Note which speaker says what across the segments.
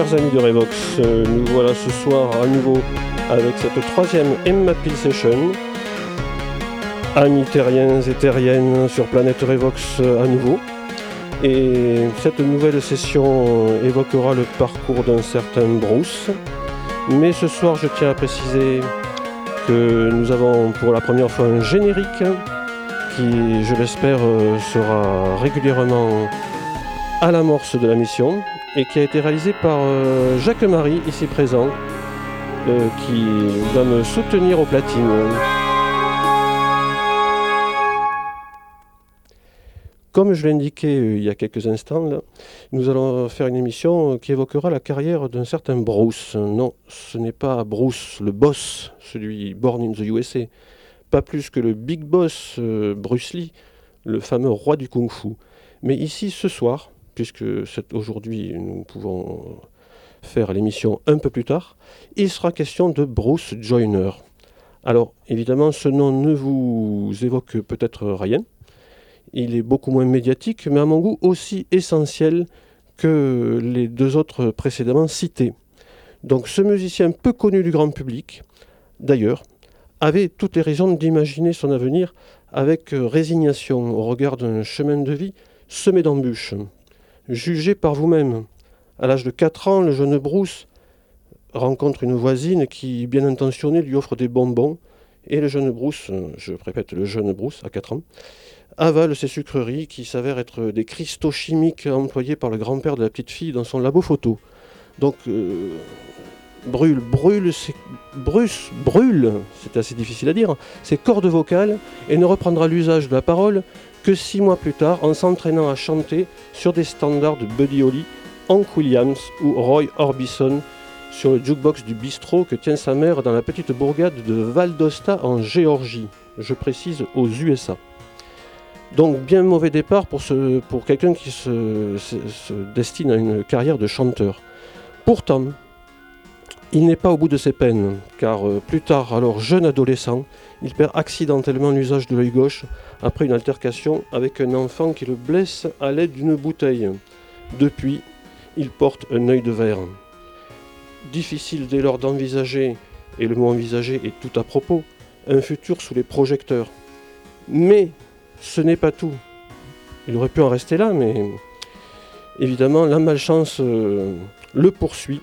Speaker 1: Chers amis de Revox. Euh, nous voilà ce soir à nouveau avec cette troisième Emma Peel Session. Amis terriens et terriennes sur Planète Revox euh, à nouveau. Et cette nouvelle session évoquera le parcours d'un certain Bruce. Mais ce soir, je tiens à préciser que nous avons pour la première fois un générique qui, je l'espère, euh, sera régulièrement à l'amorce de la mission et qui a été réalisé par euh, Jacques-Marie, ici présent, euh, qui va me soutenir au platine. Comme je l'ai indiqué euh, il y a quelques instants, nous allons faire une émission qui évoquera la carrière d'un certain Bruce. Non, ce n'est pas Bruce, le boss, celui born in the USA. Pas plus que le big boss Bruce Lee, le fameux roi du kung-fu. Mais ici, ce soir, puisque aujourd'hui nous pouvons faire l'émission un peu plus tard, il sera question de Bruce Joyner. Alors évidemment ce nom ne vous évoque peut-être rien, il est beaucoup moins médiatique, mais à mon goût aussi essentiel que les deux autres précédemment cités. Donc ce musicien peu connu du grand public, d'ailleurs, avait toutes les raisons d'imaginer son avenir avec résignation au regard d'un chemin de vie semé d'embûches. Jugez par vous-même. À l'âge de 4 ans, le jeune Bruce rencontre une voisine qui, bien intentionnée, lui offre des bonbons. Et le jeune Bruce, je répète, le jeune Bruce, à 4 ans, avale ces sucreries qui s'avèrent être des cristaux chimiques employés par le grand-père de la petite fille dans son labo photo. Donc, euh, brûle, brûle, Bruce brûle, c'est assez difficile à dire, ses cordes vocales et ne reprendra l'usage de la parole que six mois plus tard en s'entraînant à chanter sur des standards de Buddy Holly, Hank Williams ou Roy Orbison sur le jukebox du bistrot que tient sa mère dans la petite bourgade de Valdosta en Géorgie, je précise aux USA. Donc bien mauvais départ pour, quelqu'un qui se, destine à une carrière de chanteur. Pourtant, il n'est pas au bout de ses peines, car euh, plus tard, alors jeune adolescent, il perd accidentellement l'usage de l'œil gauche après une altercation avec un enfant qui le blesse à l'aide d'une bouteille. Depuis, il porte un œil de verre. Difficile dès lors d'envisager, et le mot envisager est tout à propos, un futur sous les projecteurs. Mais ce n'est pas tout. Il aurait pu en rester là, mais évidemment, la malchance euh, le poursuit.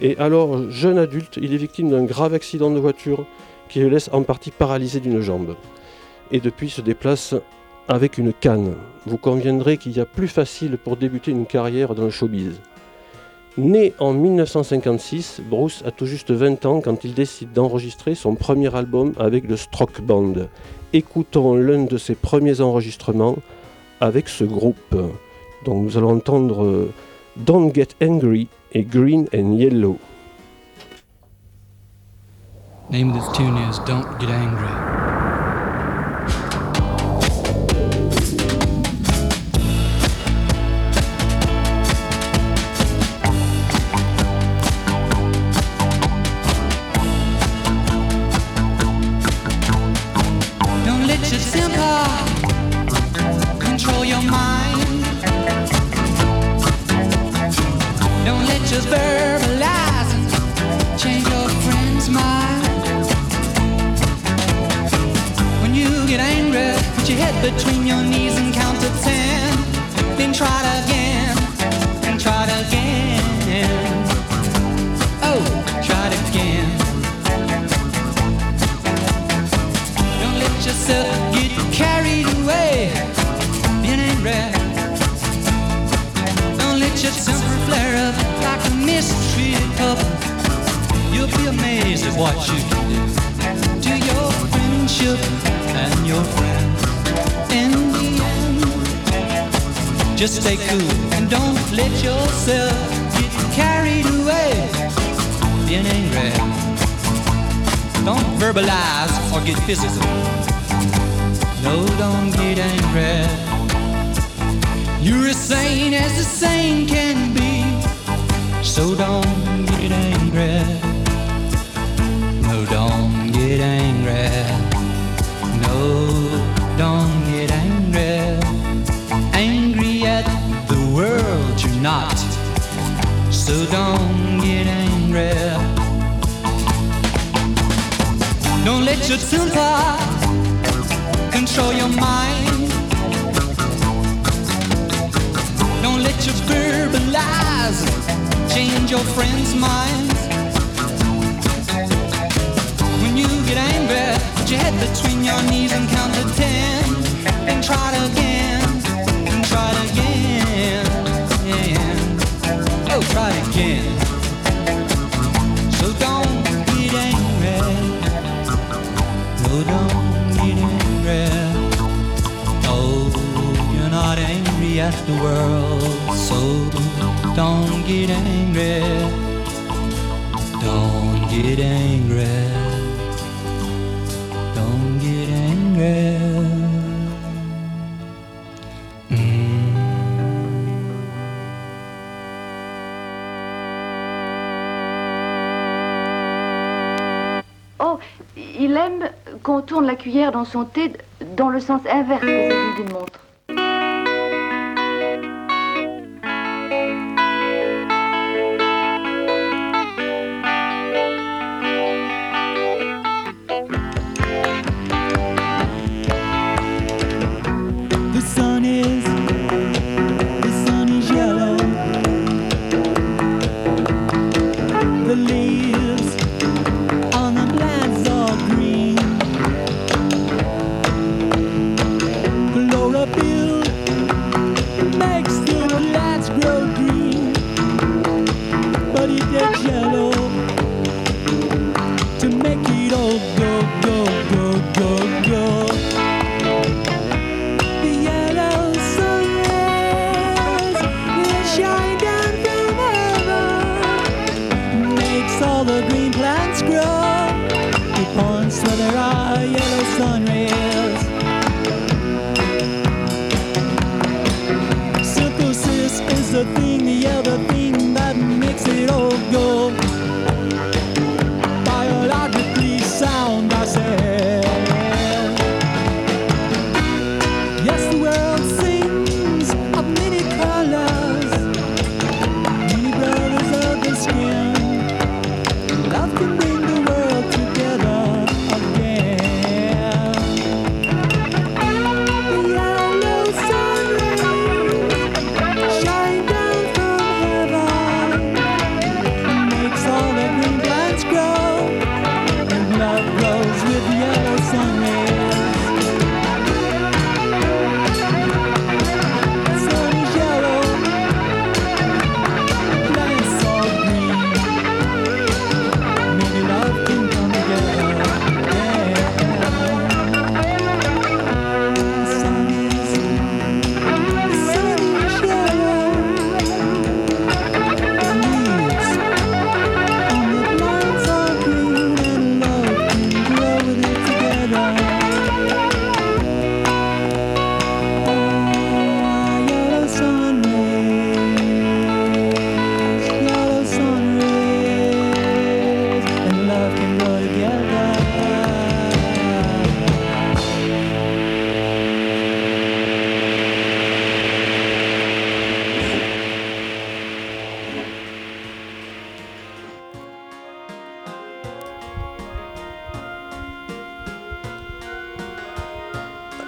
Speaker 1: Et alors, jeune adulte, il est victime d'un grave accident de voiture qui le laisse en partie paralysé d'une jambe. Et depuis se déplace avec une canne. Vous conviendrez qu'il y a plus facile pour débuter une carrière dans le showbiz. Né en 1956, Bruce a tout juste 20 ans quand il décide d'enregistrer son premier album avec le Stroke Band. Écoutons l'un de ses premiers enregistrements avec ce groupe. Donc nous allons entendre Don't Get Angry et Green and Yellow.
Speaker 2: Name of this tune is Don't Get Angry. Change your friends' minds. When you get angry, put your head between your knees and count to ten. And try it again, and try it again. Oh, try it again. So don't get angry. No, don't get angry. No, you're not angry at the world. So don't get angry. Don't get angry. Don't get angry.
Speaker 3: Oh, il aime qu'on tourne la cuillère dans son thé dans le sens inverse aiguilles d'une montre.
Speaker 2: Synthesis is the thing,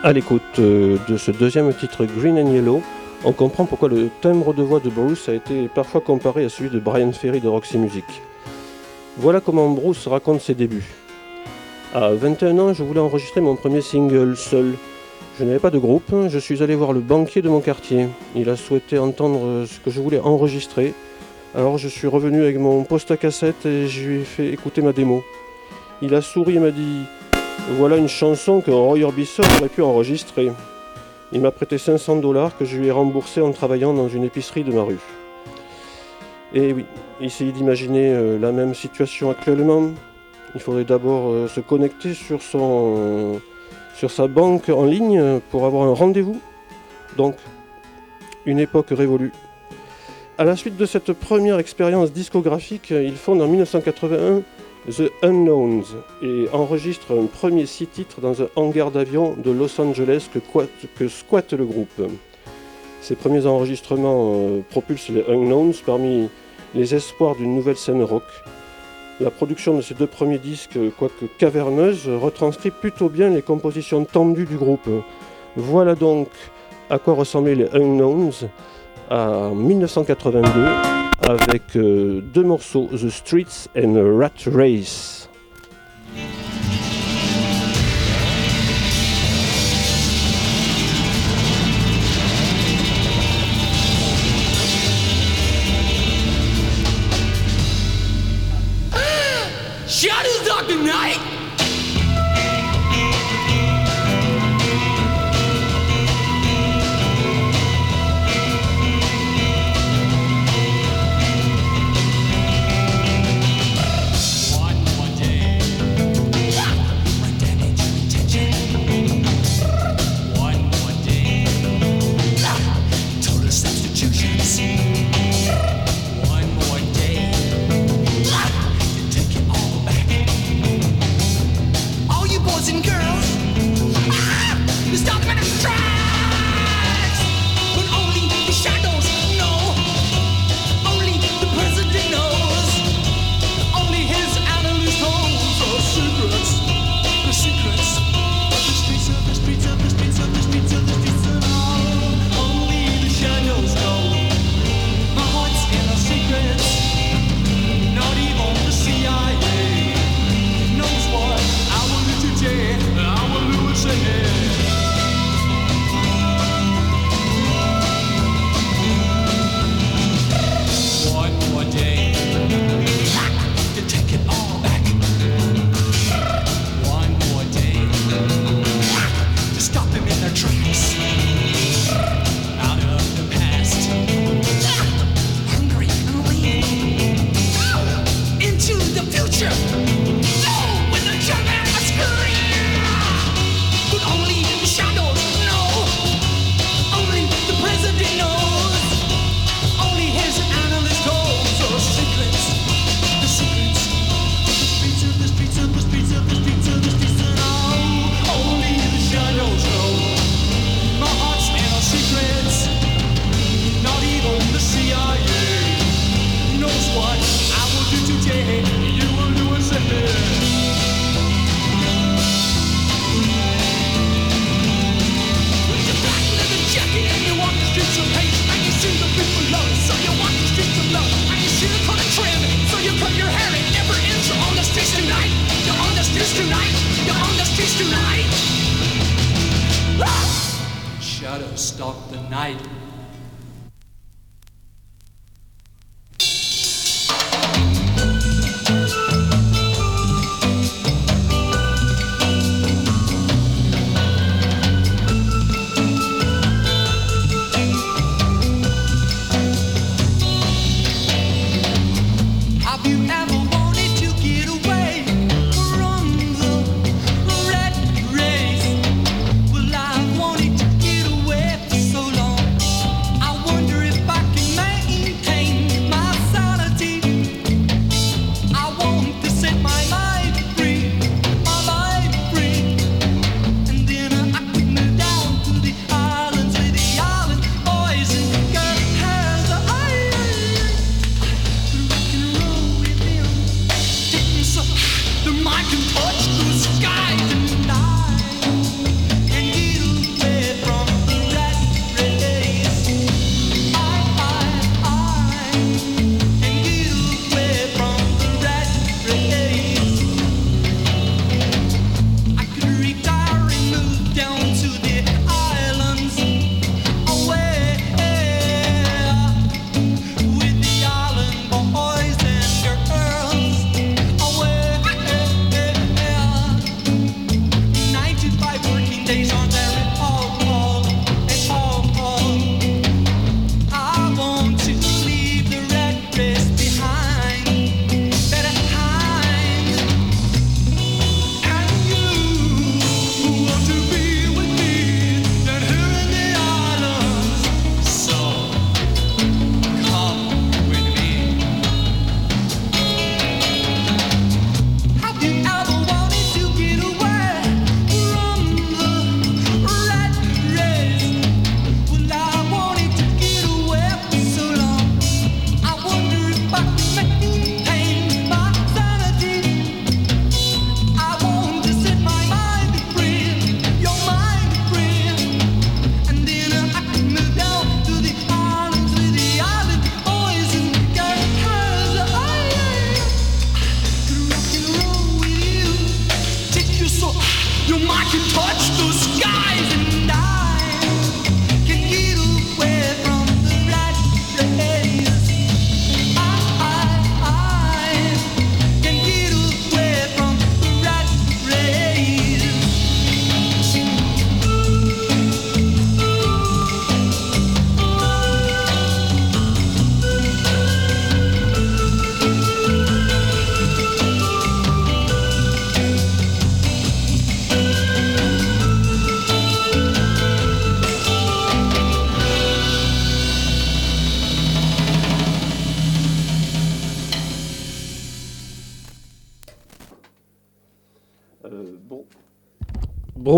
Speaker 1: À l'écoute euh, de ce deuxième titre Green and Yellow, on comprend pourquoi le timbre de voix de Bruce a été parfois comparé à celui de Brian Ferry de Roxy Music. Voilà comment Bruce raconte ses débuts. À 21 ans, je voulais enregistrer mon premier single seul. Je n'avais pas de groupe, je suis allé voir le banquier de mon quartier. Il a souhaité entendre ce que je voulais enregistrer. Alors je suis revenu avec mon poste à cassette et je lui ai fait écouter ma démo. Il a souri et m'a dit voilà une chanson que Roy Orbison aurait pu enregistrer. Il m'a prêté 500 dollars que je lui ai remboursé en travaillant dans une épicerie de ma rue. Et oui, essayez d'imaginer euh, la même situation actuellement. Il faudrait d'abord euh, se connecter sur, son, sur sa banque en ligne pour avoir un rendez-vous. Donc, une époque révolue. À la suite de cette première expérience discographique, il fonde en 1981 The Unknowns et enregistre un premier six titres dans un hangar d'avion de Los Angeles que, squatte le groupe. Ces premiers enregistrements euh, propulsent les Unknowns parmi
Speaker 2: les espoirs d'une nouvelle scène rock. La production de ces deux premiers disques, quoique caverneuse, retranscrit plutôt bien les compositions tendues du groupe. Voilà donc à quoi ressemblaient les Unknowns en 1982 avec euh, deux morceaux, The Streets and Rat Race.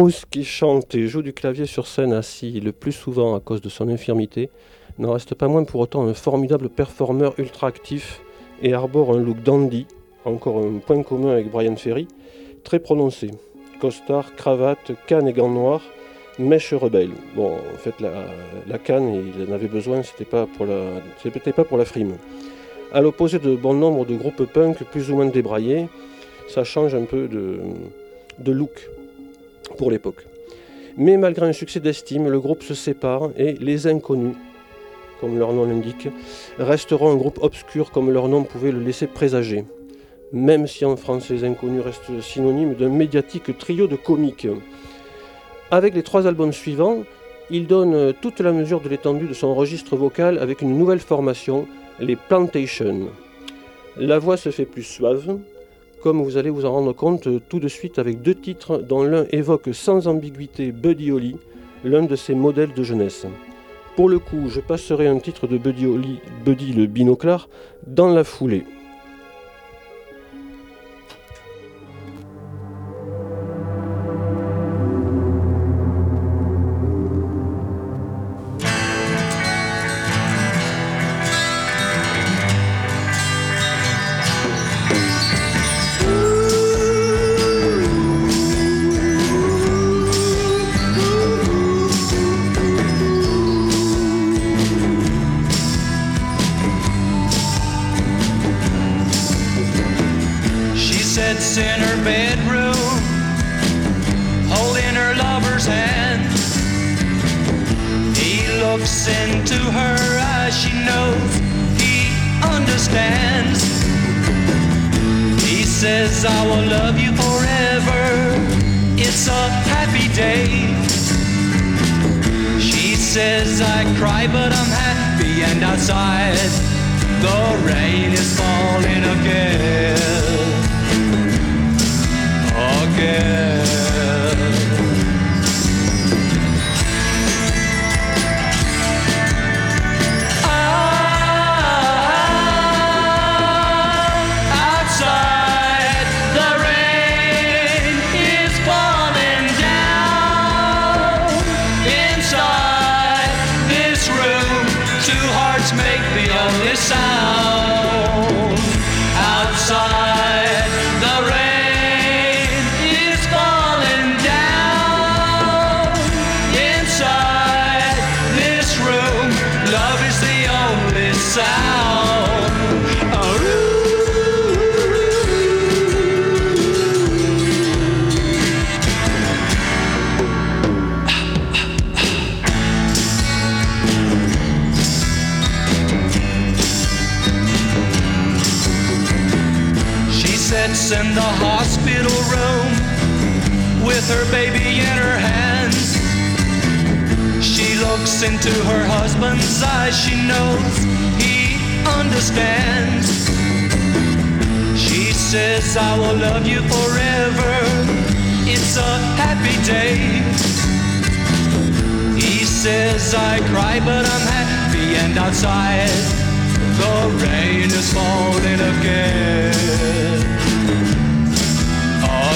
Speaker 1: Bruce, qui chante et joue du clavier sur scène assis le plus souvent à cause de son infirmité, n'en reste pas moins pour autant un formidable performeur ultra actif et arbore un look dandy, encore un point commun avec Brian Ferry, très prononcé. Costard, cravate, canne et gants noirs, mèche rebelle. Bon, en fait, la, canne, il en avait besoin, c'était pas pour la, pas pour la frime. À l'opposé de bon nombre de groupes punk plus ou moins débraillés, ça change un peu de look pour l'époque. Mais malgré un succès d'estime, le groupe se sépare et les inconnus, comme leur nom l'indique, resteront un groupe obscur comme leur nom pouvait le laisser présager. Même si en France les inconnus restent synonymes d'un médiatique trio de comiques. Avec les trois albums suivants, il donne toute la mesure de l'étendue de son registre vocal avec une nouvelle formation, les Plantations. La voix se fait plus suave, comme vous allez vous en rendre compte tout de suite avec deux titres dont l'un évoque sans ambiguïté Buddy Holly, l'un de ses modèles de jeunesse. Pour le coup, je passerai un titre de Buddy Holly, Buddy le binoclard, dans la foulée.
Speaker 2: in the hospital room with her
Speaker 4: baby in her hands. She looks into her husband's eyes, she knows he understands. She says, I will love you forever. It's a happy day. He says, I cry, but I'm happy, and outside the rain is falling again.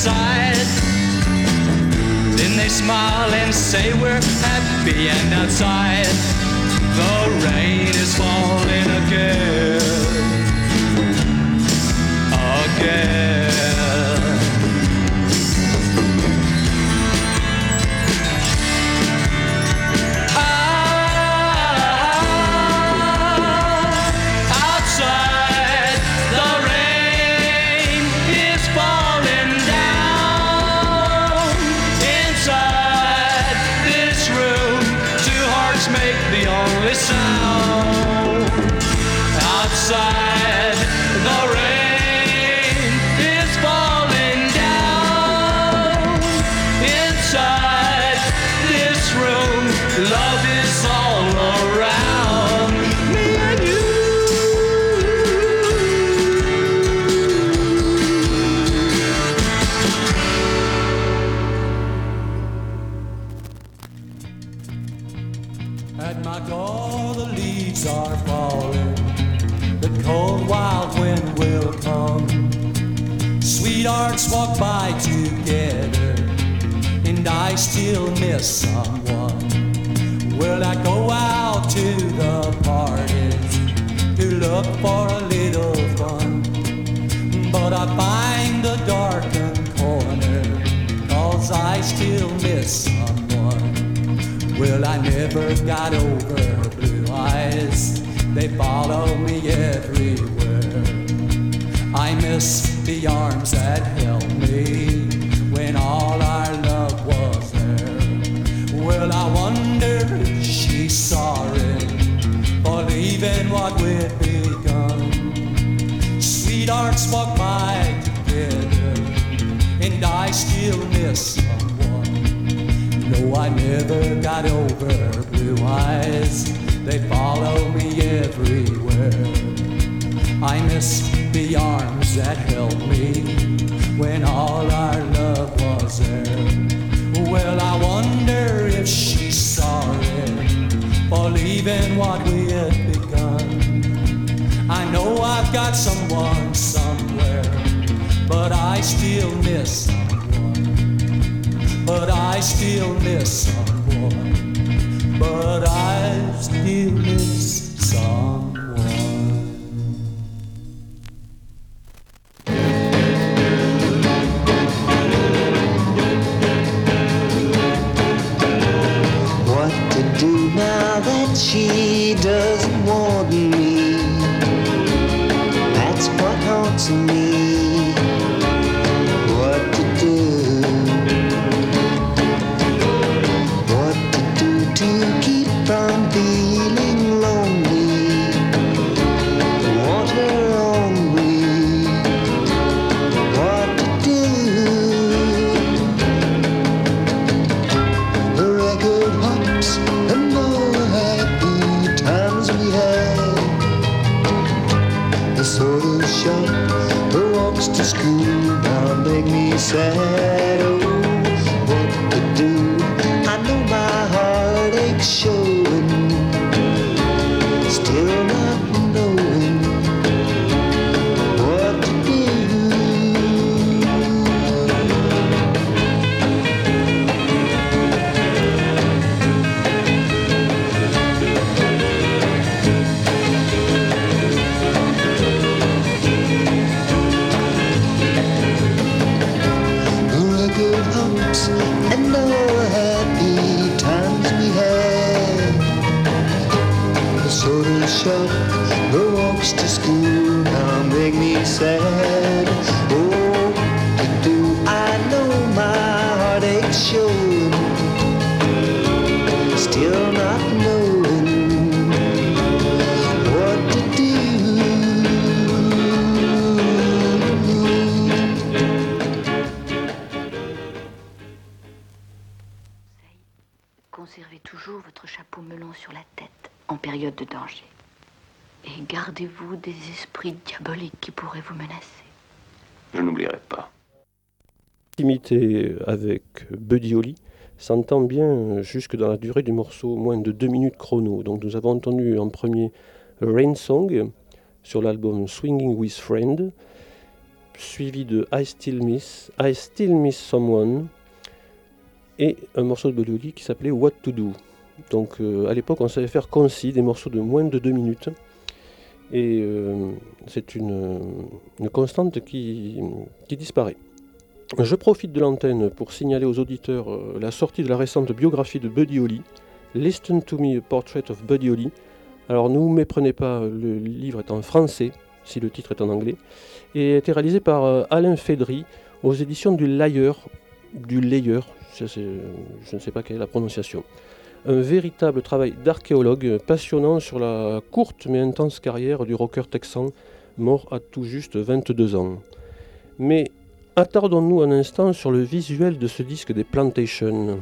Speaker 4: inside. Then they smile and
Speaker 2: say we're happy and outside the rain is falling again. Never got over blue eyes. They follow me everywhere. I miss the arms that held me when all our love was there. Well, I wonder if she's sorry for leaving what we had begun. I know I've got someone somewhere, but I still miss someone. But I still miss someone. But I still miss
Speaker 5: The soda the walks to school now make me sad.
Speaker 3: Gardez-vous des esprits diaboliques qui pourraient vous menacer.
Speaker 6: Je n'oublierai pas.
Speaker 1: Intimité avec Buddy Holly s'entend bien jusque dans la durée du morceau, moins de 2 minutes chrono. Donc nous avons entendu en premier Rain Song sur l'album Swinging with Friend, suivi de I Still Miss, I Still Miss Someone, et un morceau de Buddy Holly qui s'appelait What to Do. Donc euh, à l'époque, on savait faire concis, des morceaux de moins de deux minutes. Et euh, c'est une, constante qui, disparaît. Je profite de l'antenne pour signaler aux auditeurs euh, la sortie de la récente biographie de Buddy Holly, Listen to Me, a Portrait of Buddy Holly. Alors ne vous méprenez pas, le livre est en français, si le titre est en anglais, et a été réalisé par euh, Alain Fédry aux éditions du Layer, du Layer, je ne sais pas quelle est la prononciation. Un véritable travail d'archéologue passionnant sur la courte mais intense carrière du rocker texan, mort à tout juste 22 ans. Mais attardons-nous un instant sur le visuel de ce disque des Plantations,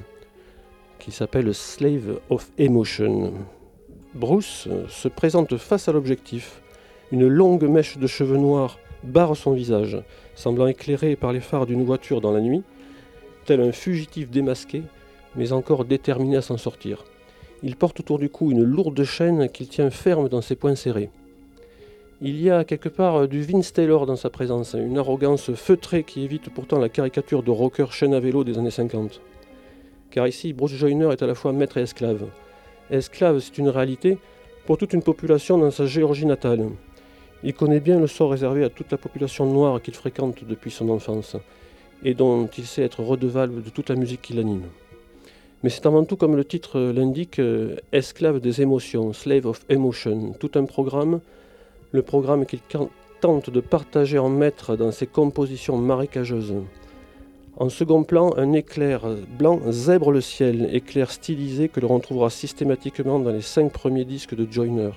Speaker 1: qui s'appelle Slave of Emotion. Bruce se présente face à l'objectif. Une longue mèche de cheveux noirs barre son visage, semblant éclairé par les phares d'une voiture dans la nuit, tel un fugitif démasqué, mais encore déterminé à s'en sortir. Il porte autour du cou une lourde chaîne qu'il tient ferme dans ses poings serrés. Il y a quelque part du Vince Taylor dans sa présence, une arrogance feutrée qui évite pourtant la caricature de rocker chaîne à vélo des années 50. Car ici, Bruce Joyner est à la fois maître et esclave. Esclave, c'est une réalité pour toute une population dans sa Géorgie natale. Il connaît bien le sort réservé à toute la population noire qu'il fréquente depuis son enfance, et dont il sait être redevable de toute la musique qui l'anime. Mais c'est avant tout, comme le titre l'indique, euh, esclave des émotions, slave of emotion, tout un programme, le programme qu'il tente de partager en maître dans ses compositions marécageuses. En second plan, un éclair blanc zèbre le ciel, éclair stylisé que l'on retrouvera systématiquement dans les cinq premiers disques de Joyner,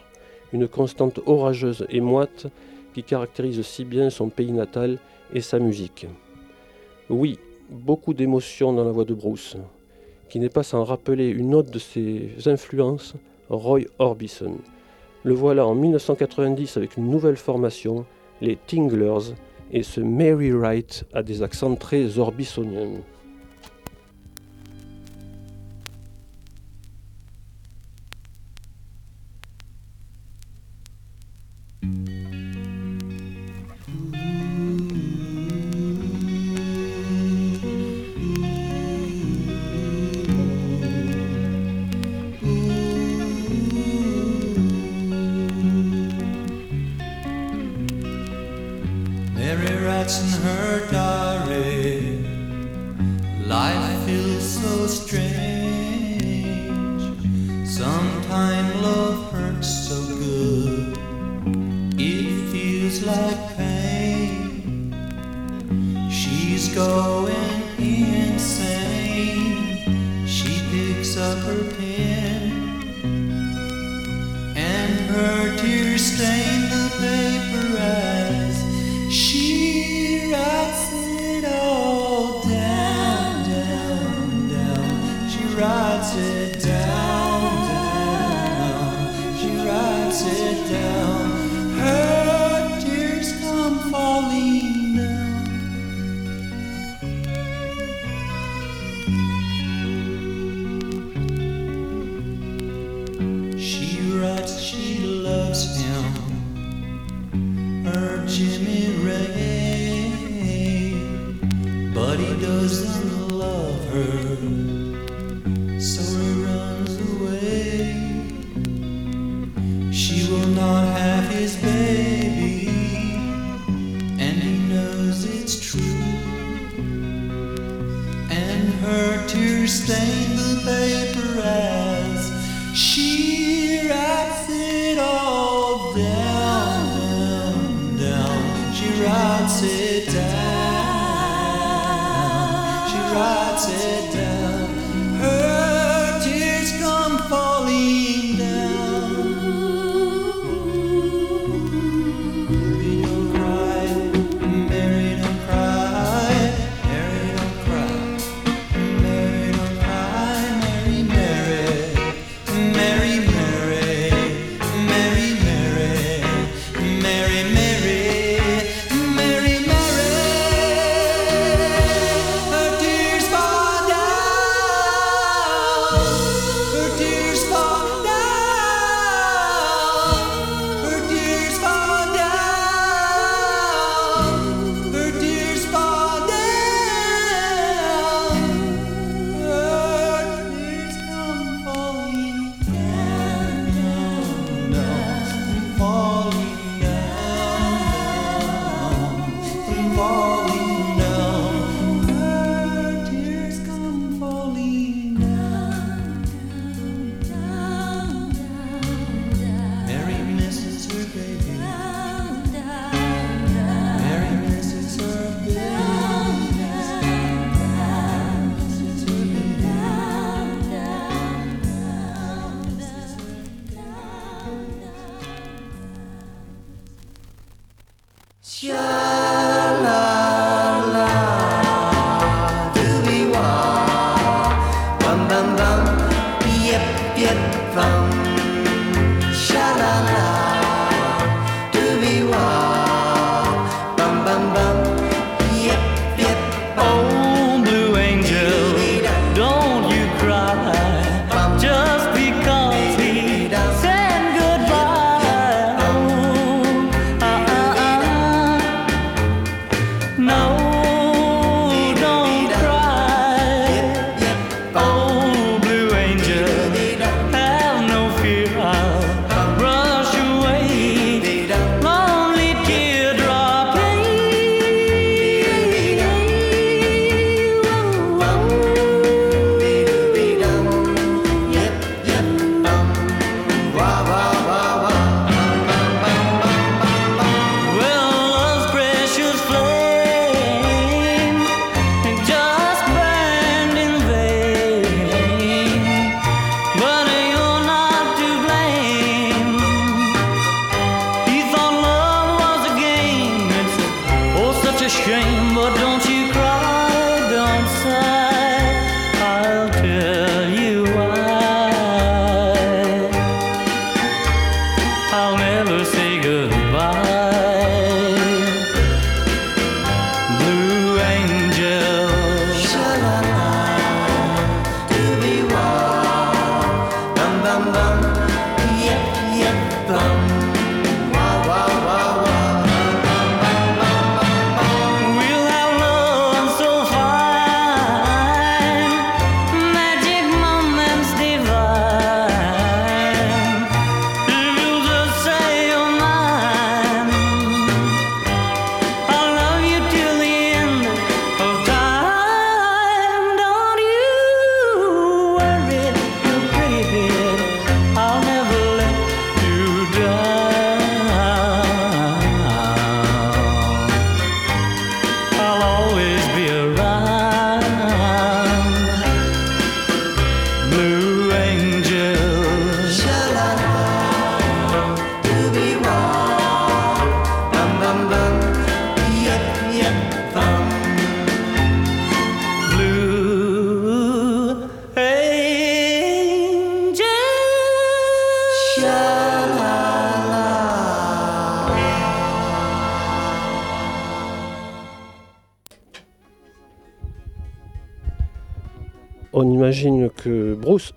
Speaker 1: une constante orageuse et moite qui caractérise si bien son pays natal et sa musique. Oui, beaucoup d'émotions dans la voix de Bruce, qui n'est pas sans rappeler une autre de ses influences, Roy Orbison. Le voilà en 1990 avec une nouvelle formation, les Tinglers, et ce Mary Wright a des accents très orbisoniens.
Speaker 2: In her diary, life feels so strange. Sometimes love hurts so good, it feels like pain. She's going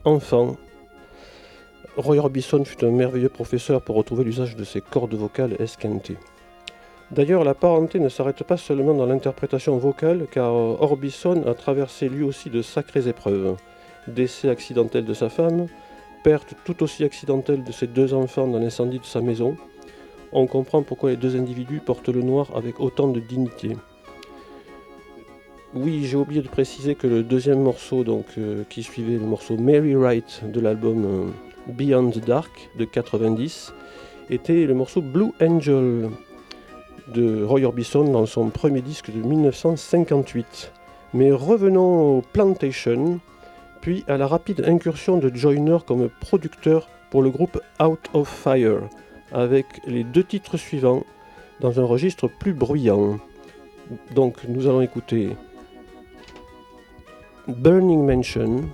Speaker 1: enfant, Roy Orbison fut un merveilleux professeur pour retrouver l'usage de ses cordes vocales esquintées. D'ailleurs, la parenté ne s'arrête pas seulement dans l'interprétation vocale, car Orbison a traversé lui aussi de sacrées épreuves. Décès accidentel de sa femme, perte tout aussi accidentelle de ses deux enfants dans l'incendie de sa maison. On comprend pourquoi les deux individus portent le noir avec autant de dignité. Oui, j'ai oublié de préciser que le deuxième morceau donc, euh, qui suivait le morceau Mary Wright de l'album euh, Beyond the Dark de 90 était le morceau Blue Angel de Roy Orbison dans son premier disque de 1958. Mais revenons au Plantation, puis à la rapide incursion de Joyner comme producteur pour le groupe Out of Fire, avec les deux titres suivants dans un registre plus bruyant. Donc nous allons écouter Burning Mansion,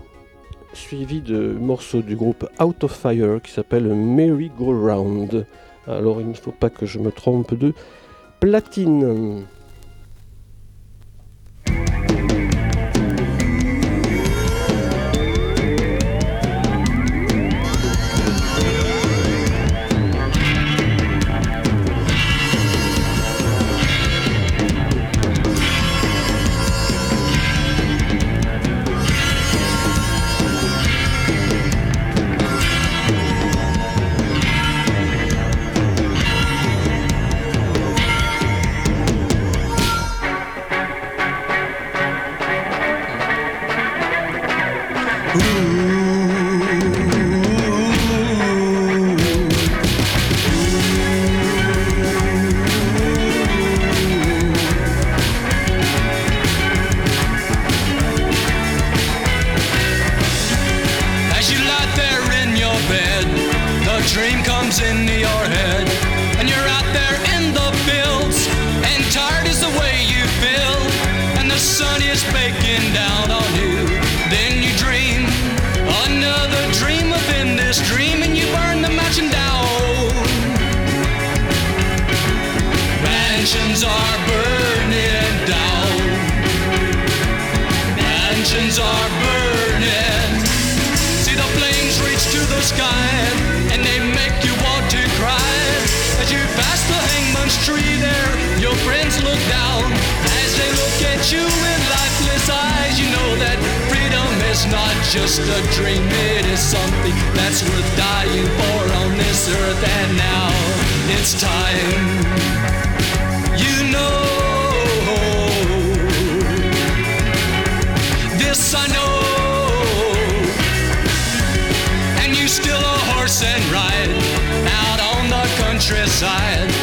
Speaker 1: suivi de morceaux du groupe Out of Fire qui s'appelle Merry Go Round. Alors il ne faut pas que je me trompe de platine.
Speaker 7: Your
Speaker 2: friends look down. As they look at you with lifeless eyes, you know that freedom is not just a dream, it is something that's worth dying for on this earth. And now it's time. You know. This I know. And you still a horse and ride out on the countryside.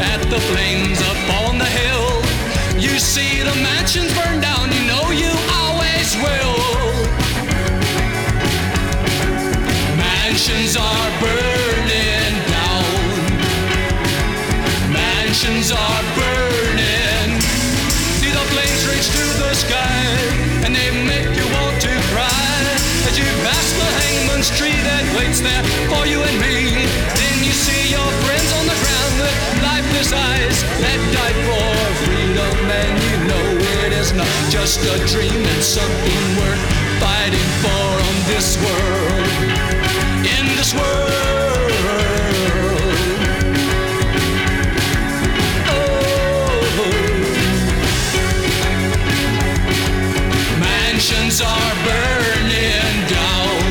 Speaker 2: At the flames up on the hill. You see the mansions just a dream, it's something worth fighting for on this world. In this world. Oh. Mansions are burning down.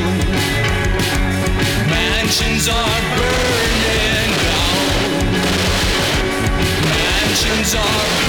Speaker 2: Mansions are burning down. Mansions are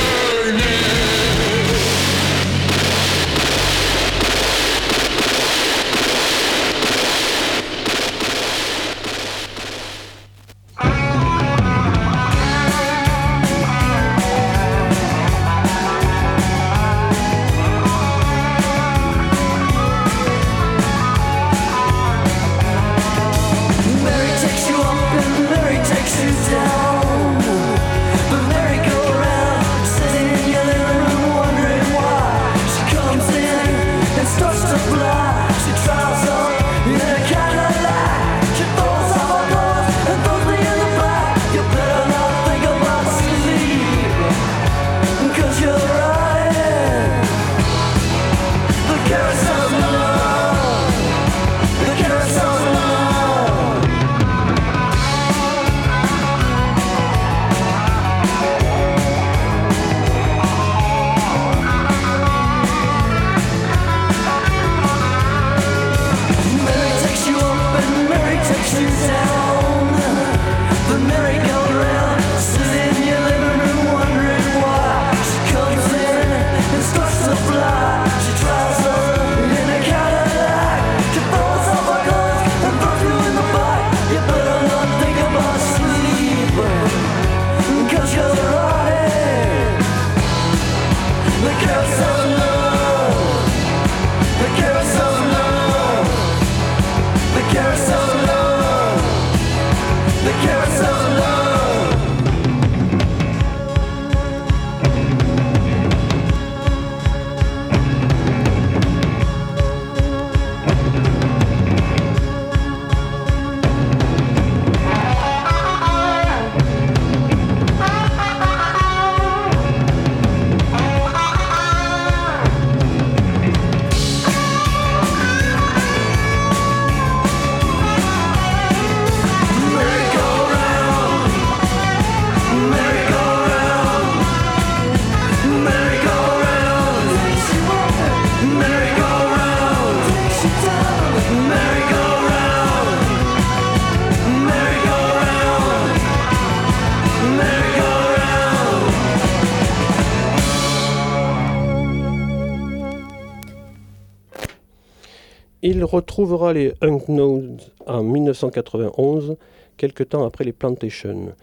Speaker 1: Il retrouvera les Unknowns en 1991, quelque temps après les Plantations.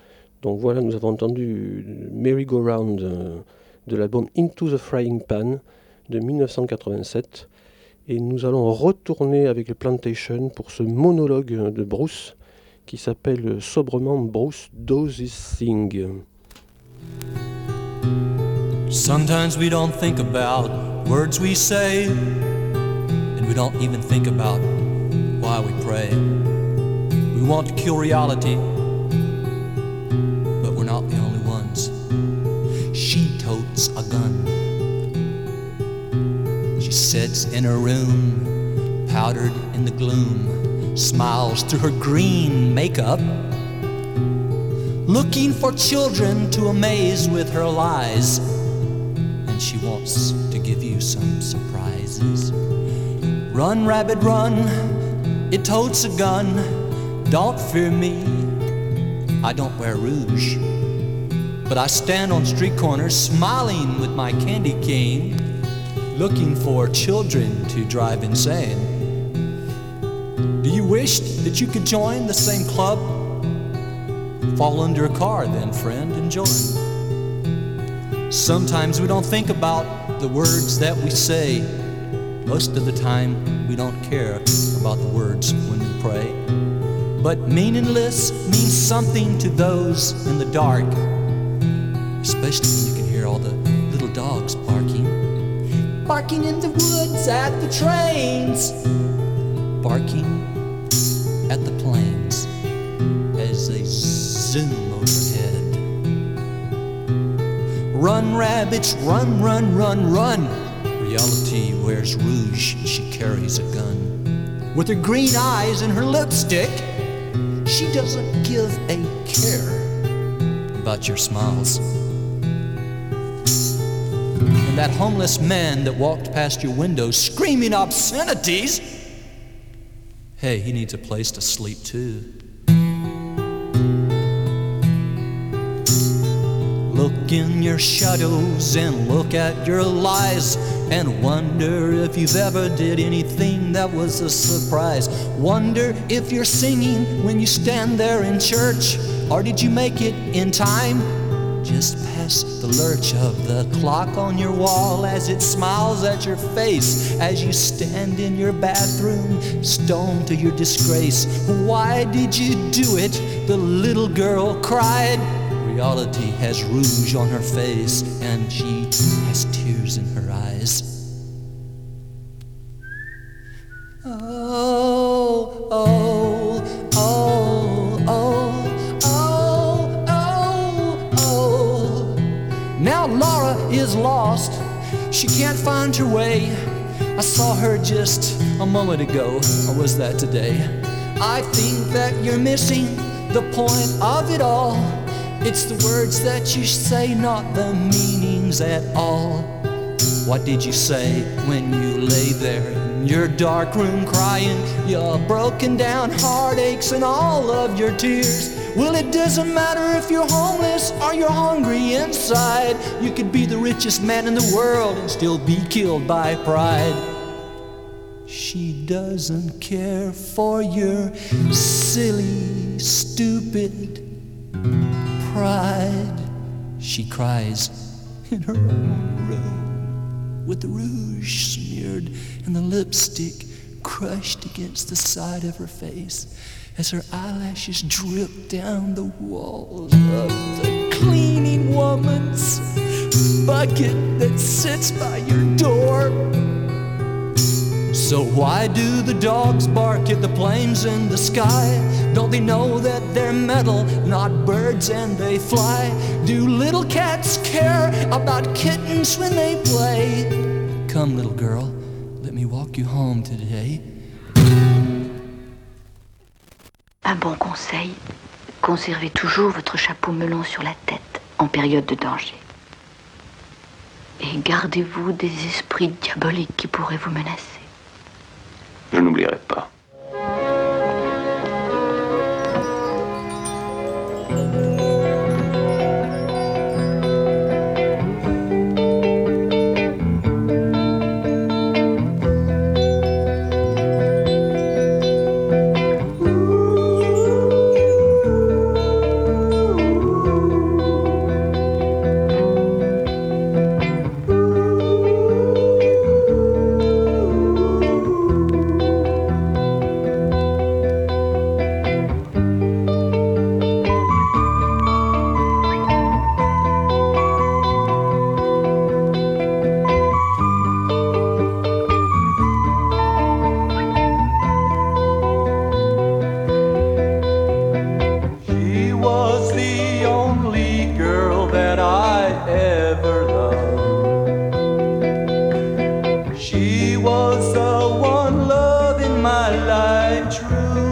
Speaker 1: Donc voilà, nous avons entendu Merry Go Round euh, de l'album Into the Frying Pan de 1987. Et nous allons retourner avec les Plantations pour ce monologue de Bruce qui s'appelle sobrement Bruce Does His Thing.
Speaker 8: Sometimes we don't think about words we say, we don't even think about why we pray. We want to kill reality, but we're not the only ones. She totes a gun.
Speaker 2: She sits in her room, powdered in the gloom, smiles through her green makeup, looking for children to amaze with her lies. And she wants to give you some surprises. Run, rabbit, run, it totes a gun. Don't fear me, I don't wear rouge. But I stand on street corners smiling with my candy cane, looking for children to drive insane. Do you wish that you could join the same club? Fall under a car, then, friend, and join. Sometimes we don't think about the words that we say. Most of the time, we don't care about the words when we pray. But meaningless means something to those in the dark, especially when you can hear all the little dogs barking. Barking in the woods at the trains, barking at the planes as they zoom overhead. Run, rabbits, run, run, run, run. Reality wears rouge and she carries a gun. With her green eyes and her lipstick, she doesn't give a care about your smiles. And that homeless man that walked past your window screaming obscenities, hey, he needs a place to sleep too. In your shadows and look at your lies and wonder if you've ever did anything that was a surprise. Wonder if you're singing when you stand there in church or did you make it in time? Just past the lurch of the clock on your wall as it smiles at your face as you stand in your bathroom, stoned to your disgrace. Why did you do it? The little girl cried. Reality has rouge on her face and she has tears in her eyes. Oh, oh, oh, oh, oh, oh, oh. Now Laura is lost. She can't find her way. I saw her just a moment ago, or was that today? I think that you're missing the point of it all. It's the words that you say, not the meanings at all. What did you say when you lay there in your dark room crying your broken down heartaches and all of your tears? Well, it doesn't matter if you're homeless or you're hungry inside. You could be the richest man in the world and still be killed by pride. She doesn't care for your silly, stupid pride. She cries in her own room with the rouge smeared and the lipstick crushed against the side of her face as her eyelashes drip down the walls of the cleaning woman's bucket that sits by your door. So why do the dogs bark at the planes in the sky? Don't they know that they're metal, not birds, and they fly? Do little cats care about kittens when they play? Come, little girl, let me walk you home today.
Speaker 3: Un bon conseil, conservez toujours votre chapeau melon sur la tête en période de danger. Et gardez-vous des esprits diaboliques qui pourraient vous menacer.
Speaker 6: Je n'oublierai pas.
Speaker 2: you.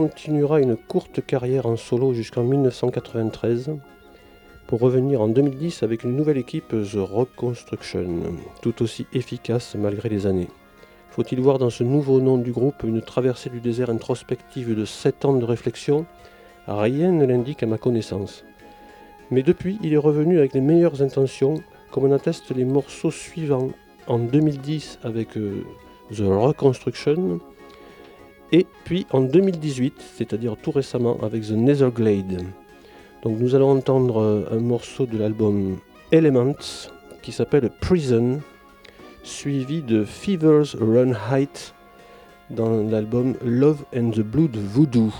Speaker 1: Continuera une courte carrière en solo jusqu'en 1993 pour revenir en 2010 avec une nouvelle équipe, The Reconstruction, tout aussi efficace malgré les années. Faut-il voir dans ce nouveau nom du groupe une traversée du désert introspective de 7 ans de réflexion? Rien ne l'indique à ma connaissance. Mais depuis, il est revenu avec les meilleures intentions, comme en attestent les morceaux suivants en 2010 avec euh, The Reconstruction, et puis en 2018, c'est-à-dire tout récemment avec The Netherglade. Donc nous allons entendre euh, un morceau de l'album Elements qui s'appelle Prison, suivi de Fevers Run Height dans l'album Love and the Blood Voodoo.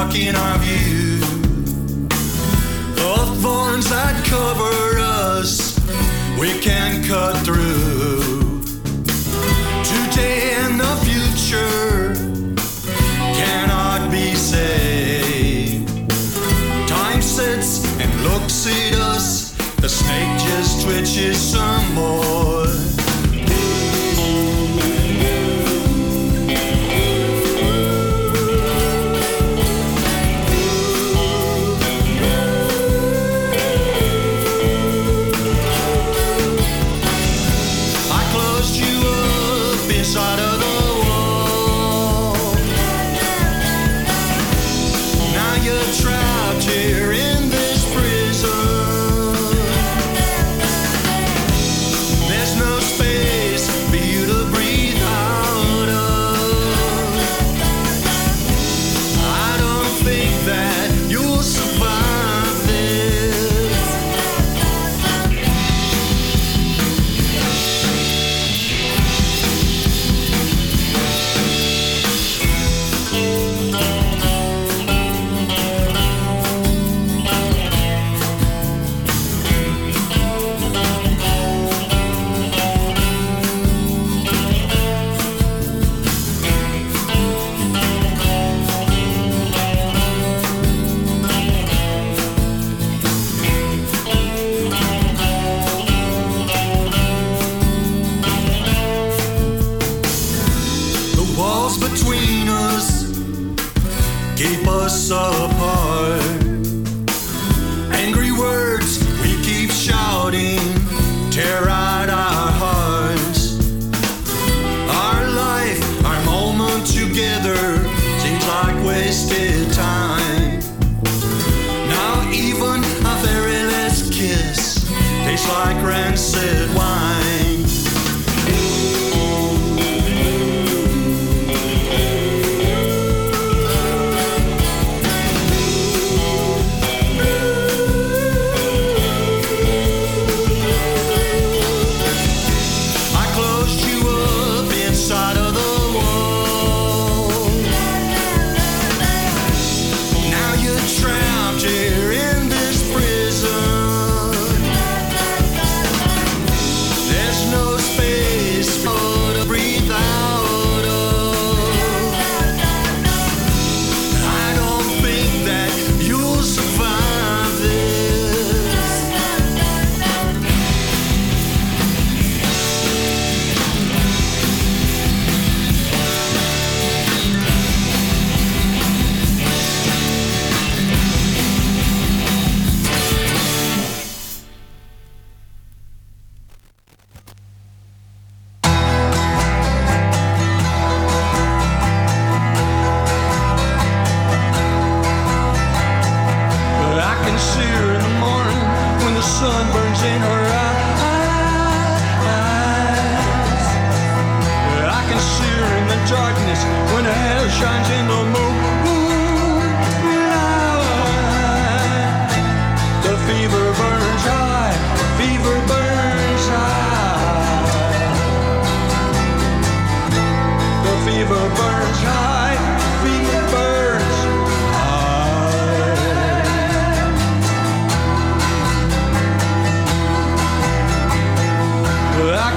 Speaker 9: Blocking our view. The thorns that cover us, we can cut through. Today and the future cannot be saved. Time sits and looks at us. The snake just twitches some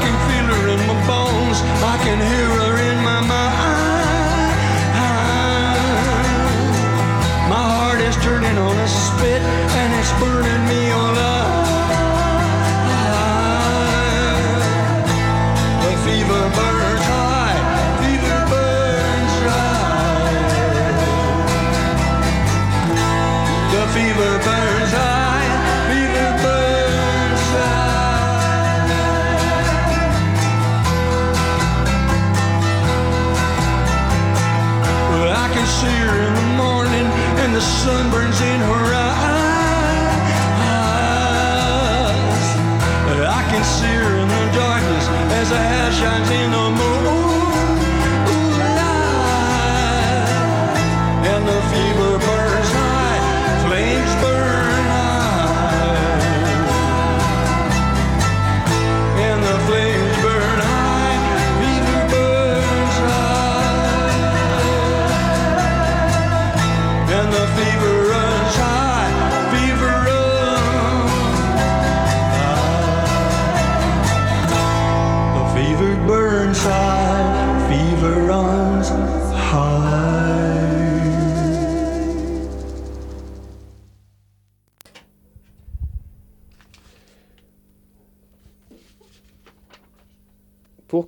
Speaker 1: fucking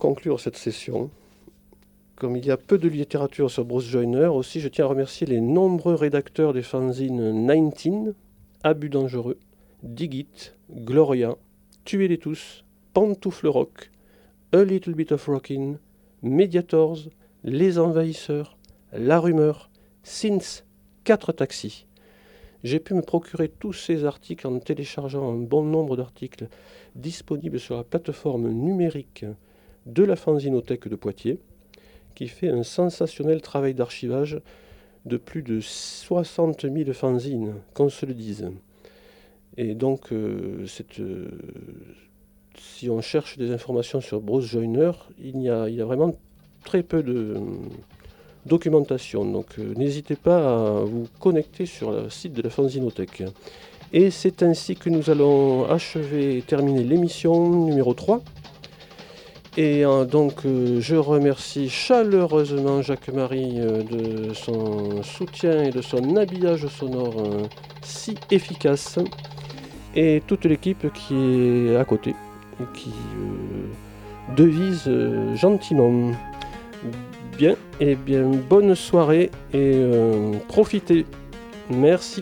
Speaker 1: conclure cette session, comme il y a peu de littérature sur Bruce Joyner, aussi je tiens à remercier les nombreux rédacteurs des fanzines 19, Abus dangereux, Digit, Gloria, Tuez-les tous, Pantoufle Rock, A Little Bit of Rockin', Mediators, Les Envahisseurs, La Rumeur, Sins, 4 taxis. J'ai pu me procurer tous ces articles en téléchargeant un bon nombre d'articles disponibles sur la plateforme numérique de la Fanzinothèque de Poitiers, qui fait un sensationnel travail d'archivage de plus de 60 000 fanzines, qu'on se le dise. Et donc, euh, euh, si on cherche des informations sur Bruce Joyner, il y a, vraiment très peu de euh, documentation. Donc, n'hésitez pas à vous connecter sur le site de la Fanzinothèque. Et c'est ainsi que nous allons achever et terminer l'émission numéro 3. Et euh, donc, euh, je remercie chaleureusement Jacques-Marie euh, de son soutien et de son habillage sonore si efficace. Et toute l'équipe qui est à côté et qui devise gentiment. Bien, et bien, bonne soirée et profitez Merci.